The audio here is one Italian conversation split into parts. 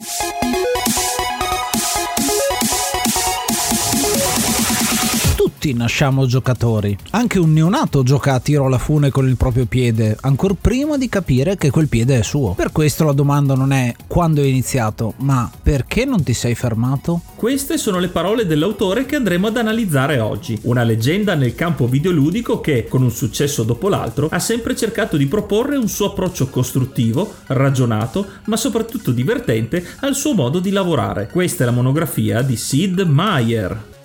Música Tutti nasciamo giocatori. Anche un neonato gioca a tiro alla fune con il proprio piede, ancora prima di capire che quel piede è suo. Per questo la domanda non è quando hai iniziato, ma perché non ti sei fermato? Queste sono le parole dell'autore che andremo ad analizzare oggi. Una leggenda nel campo videoludico che, con un successo dopo l'altro, ha sempre cercato di proporre un suo approccio costruttivo, ragionato, ma soprattutto divertente al suo modo di lavorare. Questa è la monografia di Sid Meier.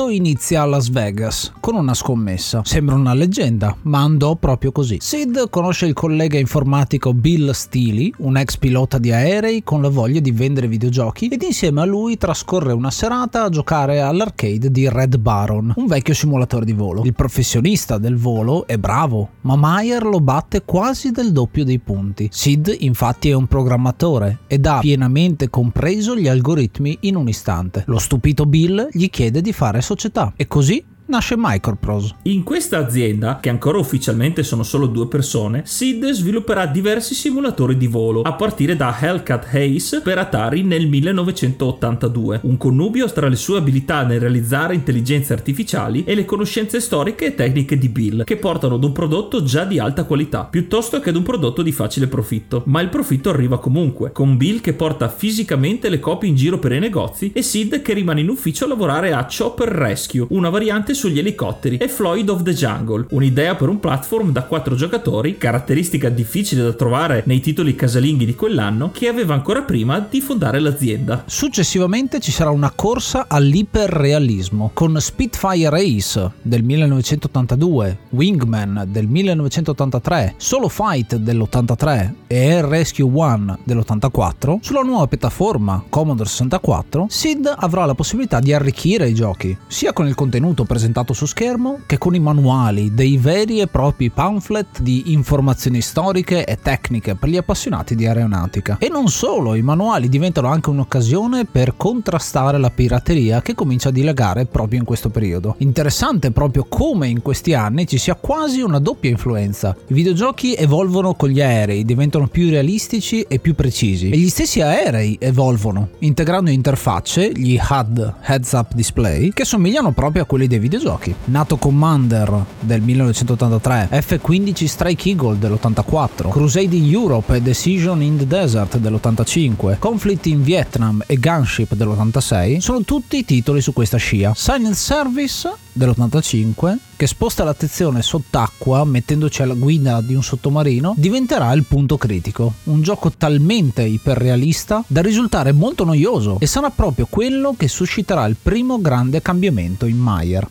Tutto inizia a Las Vegas con una scommessa. Sembra una leggenda, ma andò proprio così. Sid conosce il collega informatico Bill Steely, un ex pilota di aerei con la voglia di vendere videogiochi, ed insieme a lui trascorre una serata a giocare all'arcade di Red Baron, un vecchio simulatore di volo. Il professionista del volo è bravo, ma Meyer lo batte quasi del doppio dei punti. Sid infatti è un programmatore ed ha pienamente compreso gli algoritmi in un istante. Lo stupito Bill gli chiede di fare società. E così nasce Microprose. In questa azienda, che ancora ufficialmente sono solo due persone, Sid svilupperà diversi simulatori di volo, a partire da Hellcat Ace per Atari nel 1982, un connubio tra le sue abilità nel realizzare intelligenze artificiali e le conoscenze storiche e tecniche di Bill, che portano ad un prodotto già di alta qualità, piuttosto che ad un prodotto di facile profitto. Ma il profitto arriva comunque, con Bill che porta fisicamente le copie in giro per i negozi e Sid che rimane in ufficio a lavorare a Chopper Rescue, una variante sugli elicotteri, e Floyd of the Jungle, un'idea per un platform da 4 giocatori, caratteristica difficile da trovare nei titoli casalinghi di quell'anno, che aveva ancora prima di fondare l'azienda. Successivamente ci sarà una corsa all'iperrealismo con Spitfire Ace del 1982, Wingman del 1983, Solo Fight dell'83 e Air Rescue One dell'84. Sulla nuova piattaforma Commodore 64, Sid avrà la possibilità di arricchire i giochi, sia con il contenuto presentato su schermo che con i manuali, dei veri e propri pamphlet di informazioni storiche e tecniche per gli appassionati di aeronautica. E non solo, i manuali diventano anche un'occasione per contrastare la pirateria che comincia a dilagare proprio in questo periodo. Interessante proprio come in questi anni ci sia quasi una doppia influenza. I videogiochi evolvono con gli aerei, diventano più realistici e più precisi. E gli stessi aerei evolvono, integrando interfacce, gli HUD, Heads Up Display, che somigliano proprio a quelli dei videogiochi. NATO Commander del 1983, F-15 Strike Eagle dell'84, Crusade in Europe e Decision in the Desert dell'85, Conflict in Vietnam e Gunship dell'86 sono tutti titoli su questa scia. Silent Service dell'85 che sposta l'attenzione sott'acqua mettendoci alla guida di un sottomarino, diventerà il punto critico. Un gioco talmente iperrealista da risultare molto noioso e sarà proprio quello che susciterà il primo grande cambiamento in Meyer.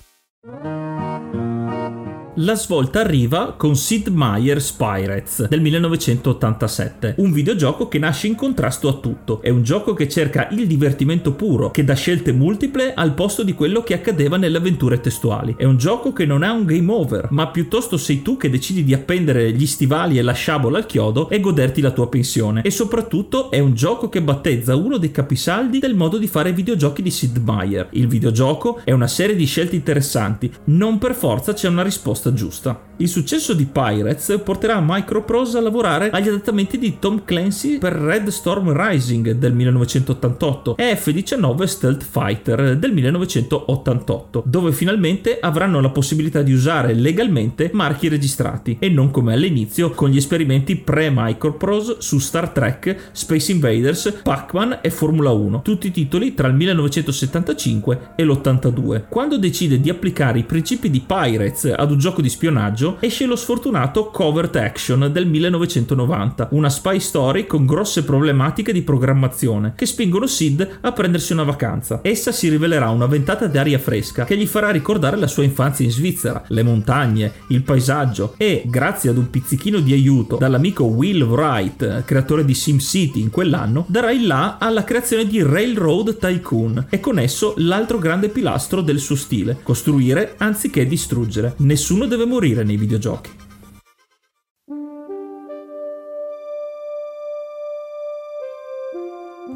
La svolta arriva con Sid Meier's Pirates del 1987, un videogioco che nasce in contrasto a tutto. È un gioco che cerca il divertimento puro, che dà scelte multiple al posto di quello che accadeva nelle avventure testuali. È un gioco che non ha un game over, ma piuttosto sei tu che decidi di appendere gli stivali e la sciabola al chiodo e goderti la tua pensione. E soprattutto è un gioco che battezza uno dei capisaldi del modo di fare videogiochi di Sid Meier. Il videogioco è una serie di scelte interessanti, non per forza c'è una risposta giusta. Il successo di Pirates porterà Microprose a lavorare agli adattamenti di Tom Clancy per Red Storm Rising del 1988 e F-19 Stealth Fighter del 1988, dove finalmente avranno la possibilità di usare legalmente marchi registrati e non come all'inizio con gli esperimenti pre-Microprose su Star Trek, Space Invaders, Pac-Man e Formula 1, tutti titoli tra il 1975 e l'82. Quando decide di applicare i principi di Pirates ad un gioco di spionaggio, esce lo sfortunato Covert Action del 1990, una spy story con grosse problematiche di programmazione che spingono Sid a prendersi una vacanza. Essa si rivelerà una ventata d'aria fresca che gli farà ricordare la sua infanzia in Svizzera, le montagne, il paesaggio e, grazie ad un pizzichino di aiuto dall'amico Will Wright, creatore di SimCity in quell'anno, darà il là alla creazione di Railroad Tycoon e con esso l'altro grande pilastro del suo stile, costruire anziché distruggere. Nessuno deve morire nei videogiochi.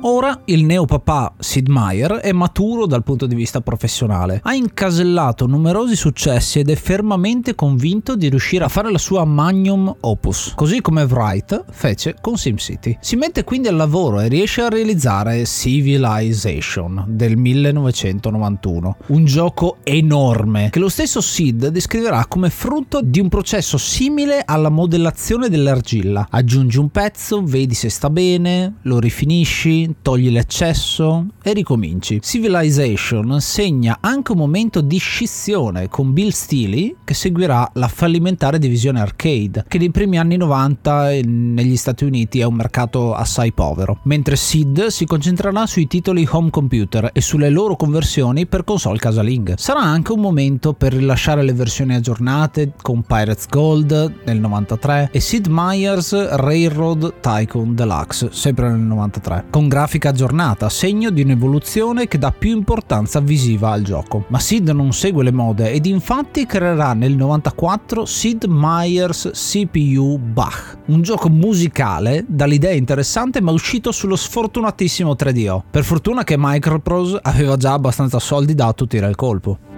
Ora il neopapà Sid Meier è maturo dal punto di vista professionale, ha incasellato numerosi successi ed è fermamente convinto di riuscire a fare la sua magnum opus, così come Wright fece con SimCity. Si mette quindi al lavoro e riesce a realizzare Civilization del 1991, un gioco enorme che lo stesso Sid descriverà come frutto di un processo simile alla modellazione dell'argilla. Aggiungi un pezzo, vedi se sta bene, lo rifinisci, togli l'eccesso e ricominci. Civilization segna anche un momento di scissione con Bill Steely che seguirà la fallimentare divisione arcade, che nei primi anni 90 negli Stati Uniti è un mercato assai povero, mentre Sid si concentrerà sui titoli home computer e sulle loro conversioni per console casalinghe. Sarà anche un momento per rilasciare le versioni aggiornate con Pirates Gold nel 93 e Sid Meier's Railroad Tycoon Deluxe, sempre nel 93, con grafica aggiornata, segno di un'evoluzione che dà più importanza visiva al gioco. Ma Sid non segue le mode ed infatti creerà nel 94 Sid Meier's CPU Bach, un gioco musicale dall'idea interessante ma uscito sullo sfortunatissimo 3DO. Per fortuna che Microprose aveva già abbastanza soldi da attutire il colpo.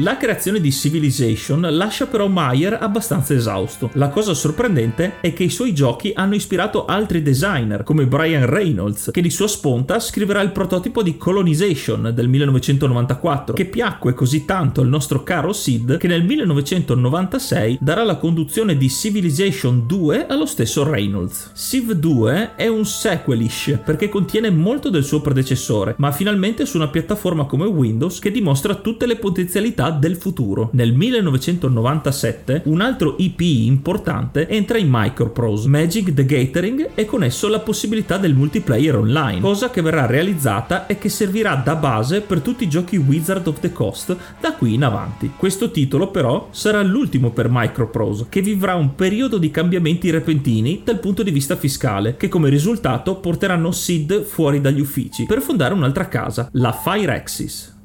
La creazione di Civilization lascia però Meyer abbastanza esausto. La cosa sorprendente è che i suoi giochi hanno ispirato altri designer, come Brian Reynolds, che di sua sponta scriverà il prototipo di Colonization del 1994, che piacque così tanto al nostro caro Sid che nel 1996 darà la conduzione di Civilization 2 allo stesso Reynolds. Civ 2 è un sequelish perché contiene molto del suo predecessore, ma finalmente su una piattaforma come Windows che dimostra tutte le potenzialità del futuro. Nel 1997 un altro IP importante entra in Microprose, Magic the Gathering e con esso la possibilità del multiplayer online, cosa che verrà realizzata e che servirà da base per tutti i giochi Wizard of the Coast da qui in avanti. Questo titolo però sarà l'ultimo per Microprose, che vivrà un periodo di cambiamenti repentini dal punto di vista fiscale, che come risultato porteranno Sid fuori dagli uffici per fondare un'altra casa, la Firaxis.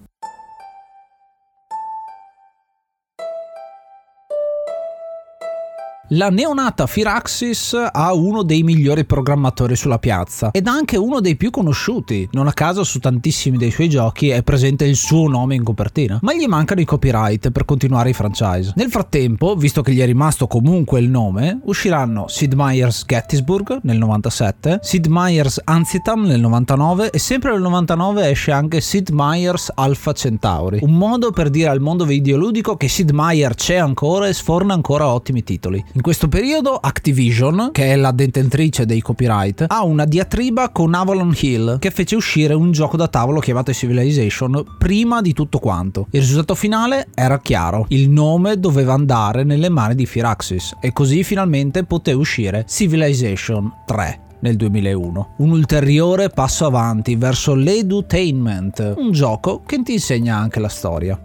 La neonata Firaxis ha uno dei migliori programmatori sulla piazza ed anche uno dei più conosciuti. Non a caso su tantissimi dei suoi giochi è presente il suo nome in copertina, ma gli mancano i copyright per continuare i franchise. Nel frattempo, visto che gli è rimasto comunque il nome, usciranno Sid Meier's Gettysburg nel 97, Sid Meier's Antietam nel 99 e sempre nel 99 esce anche Sid Meier's Alpha Centauri, un modo per dire al mondo videoludico che Sid Meier c'è ancora e sforna ancora ottimi titoli. In questo periodo Activision, che è la detentrice dei copyright, ha una diatriba con Avalon Hill che fece uscire un gioco da tavolo chiamato Civilization prima di tutto quanto. Il risultato finale era chiaro, il nome doveva andare nelle mani di Firaxis e così finalmente poté uscire Civilization 3 nel 2001. Un ulteriore passo avanti verso l'edutainment, un gioco che ti insegna anche la storia.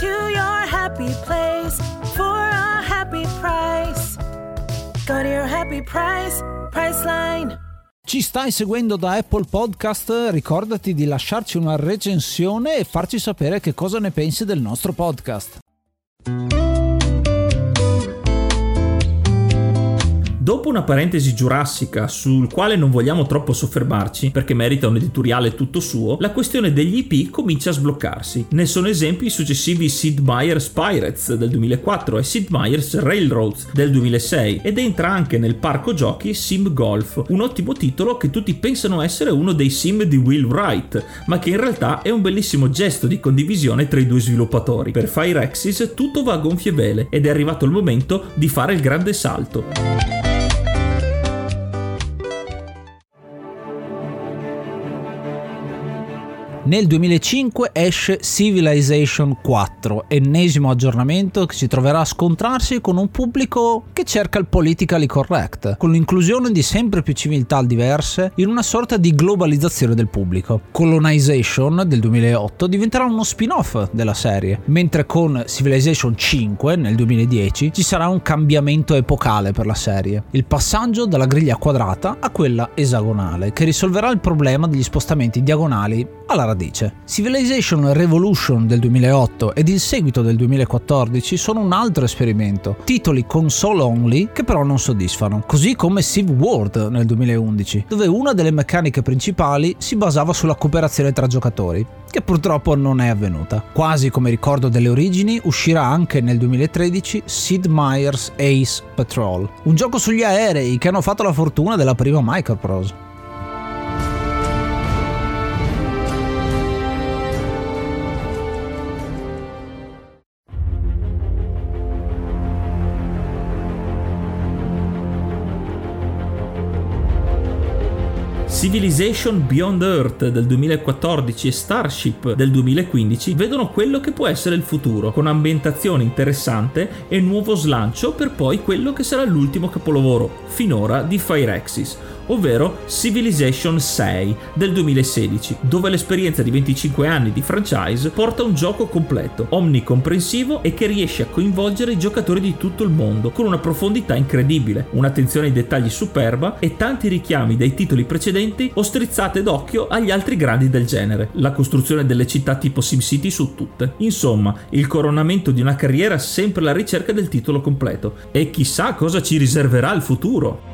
to your happy place for a happy price. Go to your happy price, Priceline. Ci stai seguendo da Apple Podcast? Ricordati di lasciarci una recensione e farci sapere che cosa ne pensi del nostro podcast. Dopo una parentesi giurassica sul quale non vogliamo troppo soffermarci perché merita un editoriale tutto suo, la questione degli IP comincia a sbloccarsi. Ne sono esempi i successivi Sid Meier's Pirates del 2004 e Sid Meier's Railroads del 2006 ed entra anche nel parco giochi Sim Golf, un ottimo titolo che tutti pensano essere uno dei sim di Will Wright, ma che in realtà è un bellissimo gesto di condivisione tra i due sviluppatori. Per Fireaxis tutto va a gonfie vele ed è arrivato il momento di fare il grande salto. Nel 2005 esce Civilization 4, ennesimo aggiornamento che si troverà a scontrarsi con un pubblico che cerca il politically correct, con l'inclusione di sempre più civiltà diverse in una sorta di globalizzazione del pubblico. Colonization del 2008 diventerà uno spin-off della serie, mentre con Civilization 5 nel 2010 ci sarà un cambiamento epocale per la serie, il passaggio dalla griglia quadrata a quella esagonale, che risolverà il problema degli spostamenti diagonali alla radice. Civilization Revolution del 2008 ed il seguito del 2014 sono un altro esperimento, titoli console only che però non soddisfano, così come Civ World nel 2011, dove una delle meccaniche principali si basava sulla cooperazione tra giocatori, che purtroppo non è avvenuta. Quasi come ricordo delle origini, uscirà anche nel 2013 Sid Meier's Ace Patrol, un gioco sugli aerei che hanno fatto la fortuna della prima Microprose. Civilization Beyond Earth del 2014 e Starship del 2015 vedono quello che può essere il futuro, con ambientazione interessante e nuovo slancio per poi quello che sarà l'ultimo capolavoro finora di Firaxis, ovvero Civilization 6 del 2016, dove l'esperienza di 25 anni di franchise porta un gioco completo, omnicomprensivo e che riesce a coinvolgere i giocatori di tutto il mondo, con una profondità incredibile, un'attenzione ai dettagli superba e tanti richiami dai titoli precedenti o strizzate d'occhio agli altri grandi del genere, la costruzione delle città tipo SimCity su tutte. Insomma, il coronamento di una carriera sempre alla ricerca del titolo completo. E chissà cosa ci riserverà il futuro.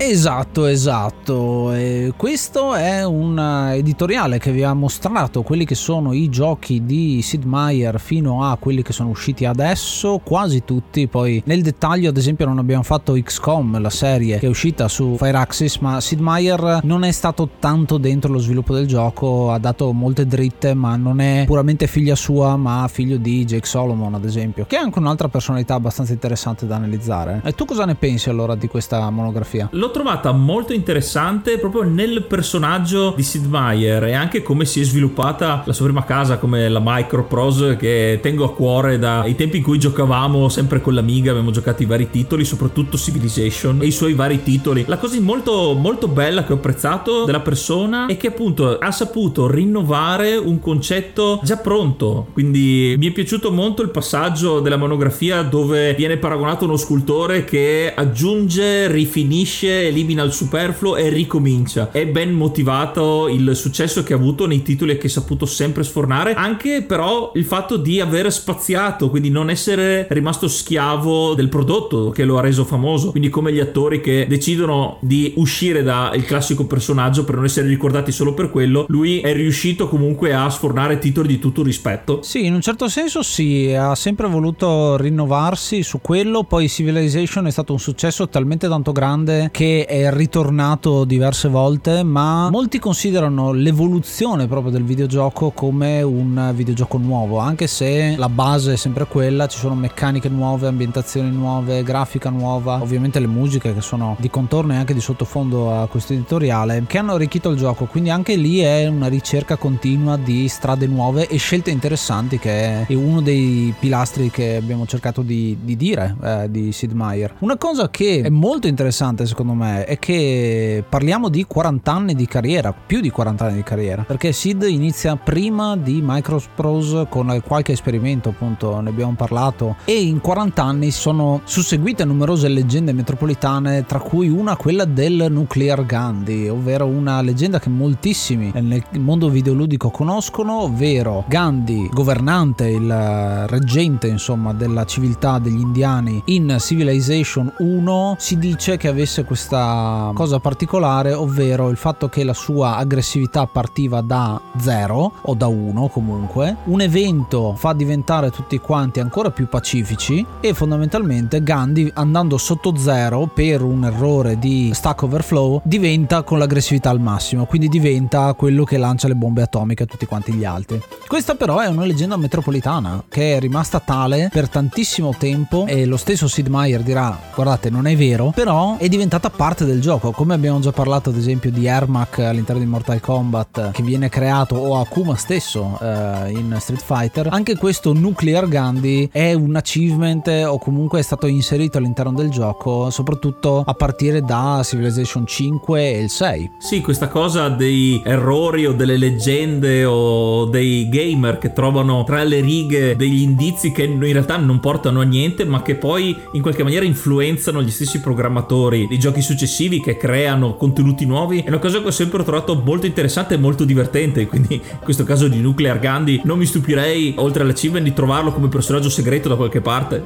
Esatto, esatto. E questo è un editoriale che vi ha mostrato quelli che sono i giochi di Sid Meier fino a quelli che sono usciti adesso, quasi tutti. Poi nel dettaglio, ad esempio, non abbiamo fatto XCOM, la serie che è uscita su Fireaxis, ma Sid Meier non è stato tanto dentro lo sviluppo del gioco, ha dato molte dritte, ma non è puramente figlia sua, ma figlio di Jake Solomon, ad esempio, che è anche un'altra personalità abbastanza interessante da analizzare. E tu cosa ne pensi allora di questa monografia? Lo l'ho trovata molto interessante proprio nel personaggio di Sid Meier e anche come si è sviluppata la sua prima casa come la Microprose che tengo a cuore dai tempi in cui giocavamo sempre con l'Amiga, abbiamo giocato i vari titoli, soprattutto Civilization e i suoi vari titoli. La cosa molto molto bella che ho apprezzato della persona è che appunto ha saputo rinnovare un concetto già pronto. Quindi mi è piaciuto molto il passaggio della monografia dove viene paragonato uno scultore che aggiunge, rifinisce, elimina il superfluo e ricomincia. È ben motivato il successo che ha avuto nei titoli che ha saputo sempre sfornare, anche però il fatto di aver spaziato, quindi non essere rimasto schiavo del prodotto che lo ha reso famoso. Quindi come gli attori che decidono di uscire dal classico personaggio per non essere ricordati solo per quello, lui è riuscito comunque a sfornare titoli di tutto rispetto. Sì, in un certo senso sì, ha sempre voluto rinnovarsi su quello, poi Civilization è stato un successo talmente tanto grande che è ritornato diverse volte, ma molti considerano l'evoluzione proprio del videogioco come un videogioco nuovo, anche se la base è sempre quella, ci sono meccaniche nuove, ambientazioni nuove, grafica nuova, ovviamente le musiche che sono di contorno e anche di sottofondo a questo editoriale, che hanno arricchito il gioco, quindi anche lì è una ricerca continua di strade nuove e scelte interessanti che è uno dei pilastri che abbiamo cercato di, di dire eh, di Sid Meier. Una cosa che è molto interessante secondo me è che parliamo di 40 anni di carriera, più di 40 anni di carriera, perché Sid inizia prima di Microprose con qualche esperimento, appunto ne abbiamo parlato, e in 40 anni sono susseguite numerose leggende metropolitane, tra cui una quella del Nuclear Gandhi, ovvero una leggenda che moltissimi nel mondo videoludico conoscono, ovvero Gandhi, governante, il reggente insomma della civiltà degli indiani in Civilization 1, si dice che avesse questa cosa particolare, ovvero il fatto che la sua aggressività partiva da 0 o da 1 comunque, un evento fa diventare tutti quanti ancora più pacifici e fondamentalmente Gandhi andando sotto 0 per un errore di stack overflow diventa con l'aggressività al massimo, quindi diventa quello che lancia le bombe atomiche a tutti quanti gli altri. Questa però è una leggenda metropolitana che è rimasta tale per tantissimo tempo e lo stesso Sid Meier dirà guardate non è vero, però è diventata parte del gioco, come abbiamo già parlato ad esempio di Ermac all'interno di Mortal Kombat che viene creato o Akuma stesso eh, in Street Fighter, anche questo Nuclear Gandhi è un achievement o comunque è stato inserito all'interno del gioco soprattutto a partire da Civilization 5 e il 6. Sì, questa cosa dei errori o delle leggende o dei gamer che trovano tra le righe degli indizi che in realtà non portano a niente, ma che poi in qualche maniera influenzano gli stessi programmatori di giochi successivi che creano contenuti nuovi, è una cosa che ho sempre trovato molto interessante e molto divertente. Quindi, in questo caso di Nuclear Gandhi, non mi stupirei, oltre all'achievement, di trovarlo come personaggio segreto da qualche parte.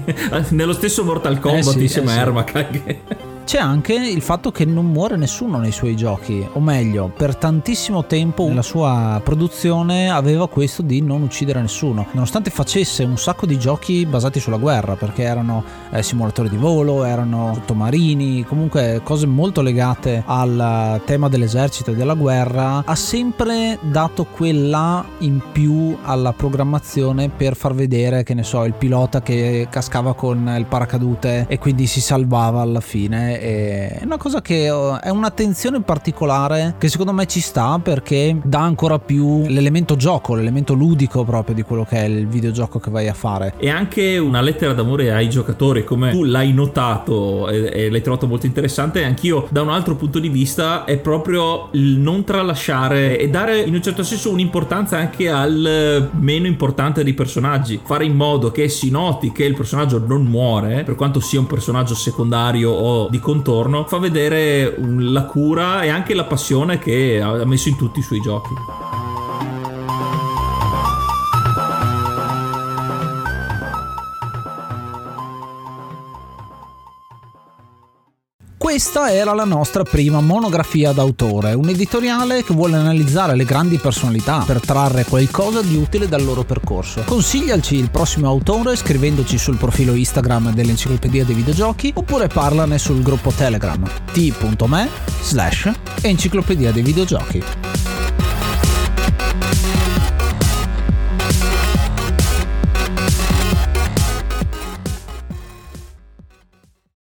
Nello stesso Mortal Kombat Eh sì, insieme eh a. Ermac anche. C'è anche il fatto che non muore nessuno nei suoi giochi, o meglio, per tantissimo tempo nella sua produzione aveva questo di non uccidere nessuno, nonostante facesse un sacco di giochi basati sulla guerra, perché erano eh, simulatori di volo, erano sottomarini, comunque cose molto legate al tema dell'esercito e della guerra, ha sempre dato quella in più alla programmazione per far vedere, che ne so, il pilota che cascava con il paracadute e quindi si salvava alla fine è una cosa che eh, è un'attenzione particolare che secondo me ci sta perché dà ancora più l'elemento gioco, l'elemento ludico proprio di quello che è il videogioco che vai a fare. E anche una lettera d'amore ai giocatori, come tu l'hai notato e, e l'hai trovato molto interessante, anch'io da un altro punto di vista è proprio il non tralasciare e dare in un certo senso un'importanza anche al meno importante dei personaggi, fare in modo che si noti che il personaggio non muore, per quanto sia un personaggio secondario o di contorno, fa vedere la cura e anche la passione che ha messo in tutti i suoi giochi. Questa era la nostra prima monografia d'autore, un editoriale che vuole analizzare le grandi personalità per trarre qualcosa di utile dal loro percorso. Consigliaci il prossimo autore scrivendoci sul profilo Instagram dell'Enciclopedia dei Videogiochi oppure parlane sul gruppo Telegram t.me slash Enciclopedia dei Videogiochi.